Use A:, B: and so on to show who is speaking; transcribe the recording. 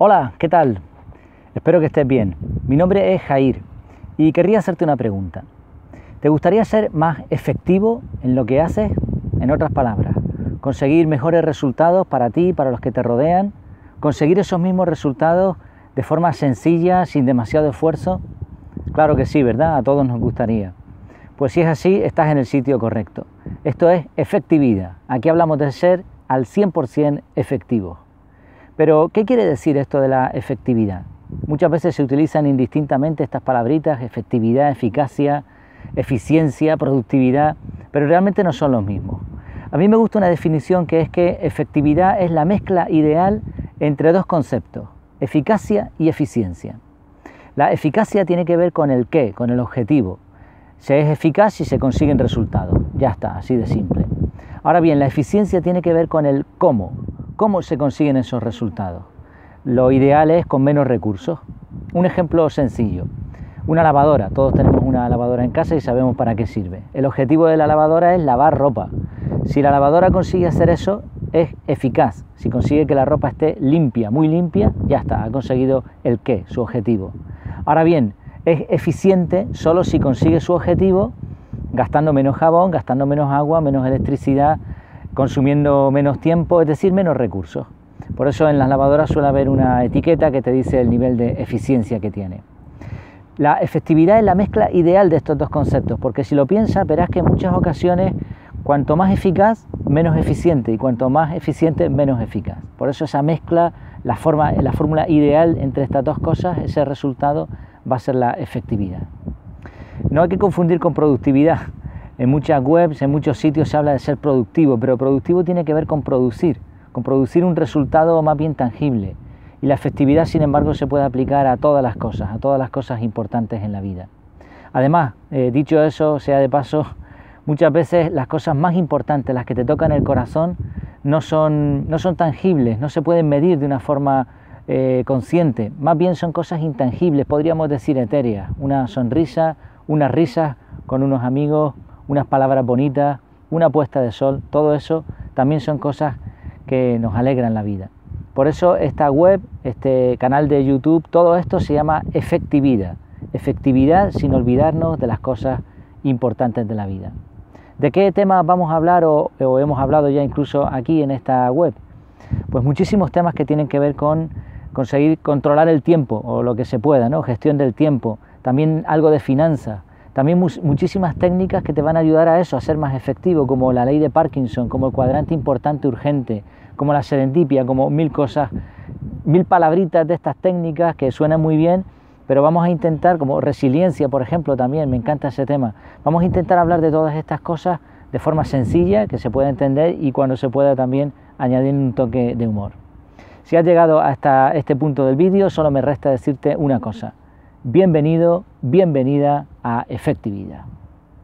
A: Hola, ¿qué tal? Espero que estés bien. Mi nombre es Jair y querría hacerte una pregunta. ¿Te gustaría ser más efectivo en lo que haces? En otras palabras, conseguir mejores resultados para ti y para los que te rodean, conseguir esos mismos resultados de forma sencilla, sin demasiado esfuerzo. Claro que sí, ¿verdad? A todos nos gustaría. Pues si es así, estás en el sitio correcto. Esto es efectividad. Aquí hablamos de ser al 100% efectivo. Pero, ¿qué quiere decir esto de la efectividad? Muchas veces se utilizan indistintamente estas palabritas, efectividad, eficacia, eficiencia, productividad, pero realmente no son los mismos. A mí me gusta una definición que es que efectividad es la mezcla ideal entre dos conceptos, eficacia y eficiencia. La eficacia tiene que ver con el qué, con el objetivo. Se es eficaz si se consiguen resultados. Ya está, así de simple. Ahora bien, la eficiencia tiene que ver con el cómo, cómo se consiguen esos resultados. Lo ideal es con menos recursos. Un ejemplo sencillo. Una lavadora. Todos tenemos una lavadora en casa y sabemos para qué sirve. El objetivo de la lavadora es lavar ropa. Si la lavadora consigue hacer eso, es eficaz. Si consigue que la ropa esté limpia, muy limpia, ya está, ha conseguido el qué, su objetivo. Ahora bien, es eficiente solo si consigue su objetivo gastando menos jabón, gastando menos agua, menos electricidad, consumiendo menos tiempo, es decir, menos recursos. Por eso en las lavadoras suele haber una etiqueta que te dice el nivel de eficiencia que tiene. La efectividad es la mezcla ideal de estos dos conceptos, porque si lo piensas verás que en muchas ocasiones cuanto más eficaz, menos eficiente, y cuanto más eficiente, menos eficaz. Por eso esa mezcla, la, forma, la fórmula ideal entre estas dos cosas, ese resultado va a ser la efectividad. No hay que confundir con productividad. En muchas webs, en muchos sitios se habla de ser productivo, pero productivo tiene que ver con producir, con producir un resultado más bien tangible. Y la efectividad, sin embargo, se puede aplicar a todas las cosas, a todas las cosas importantes en la vida. Además, eh, dicho eso, sea de paso, muchas veces las cosas más importantes, las que te tocan el corazón, no son, no son tangibles, no se pueden medir de una forma eh, consciente, más bien son cosas intangibles, podríamos decir etéreas, una sonrisa, unas risas con unos amigos, unas palabras bonitas, una puesta de sol, todo eso también son cosas que nos alegran la vida. Por eso esta web, este canal de YouTube, todo esto se llama efectividad. Efectividad sin olvidarnos de las cosas importantes de la vida. ¿De qué temas vamos a hablar o, o hemos hablado ya incluso aquí en esta web? Pues muchísimos temas que tienen que ver con conseguir controlar el tiempo o lo que se pueda, ¿no? gestión del tiempo, también algo de finanzas, también muchísimas técnicas que te van a ayudar a eso, a ser más efectivo, como la ley de Parkinson, como el cuadrante importante urgente, como la serendipia, como mil cosas, mil palabritas de estas técnicas que suenan muy bien, pero vamos a intentar, como resiliencia, por ejemplo, también, me encanta ese tema, vamos a intentar hablar de todas estas cosas de forma sencilla, que se pueda entender y cuando se pueda también añadir un toque de humor. Si has llegado hasta este punto del vídeo, solo me resta decirte una cosa. Bienvenido, bienvenida a Efectividad.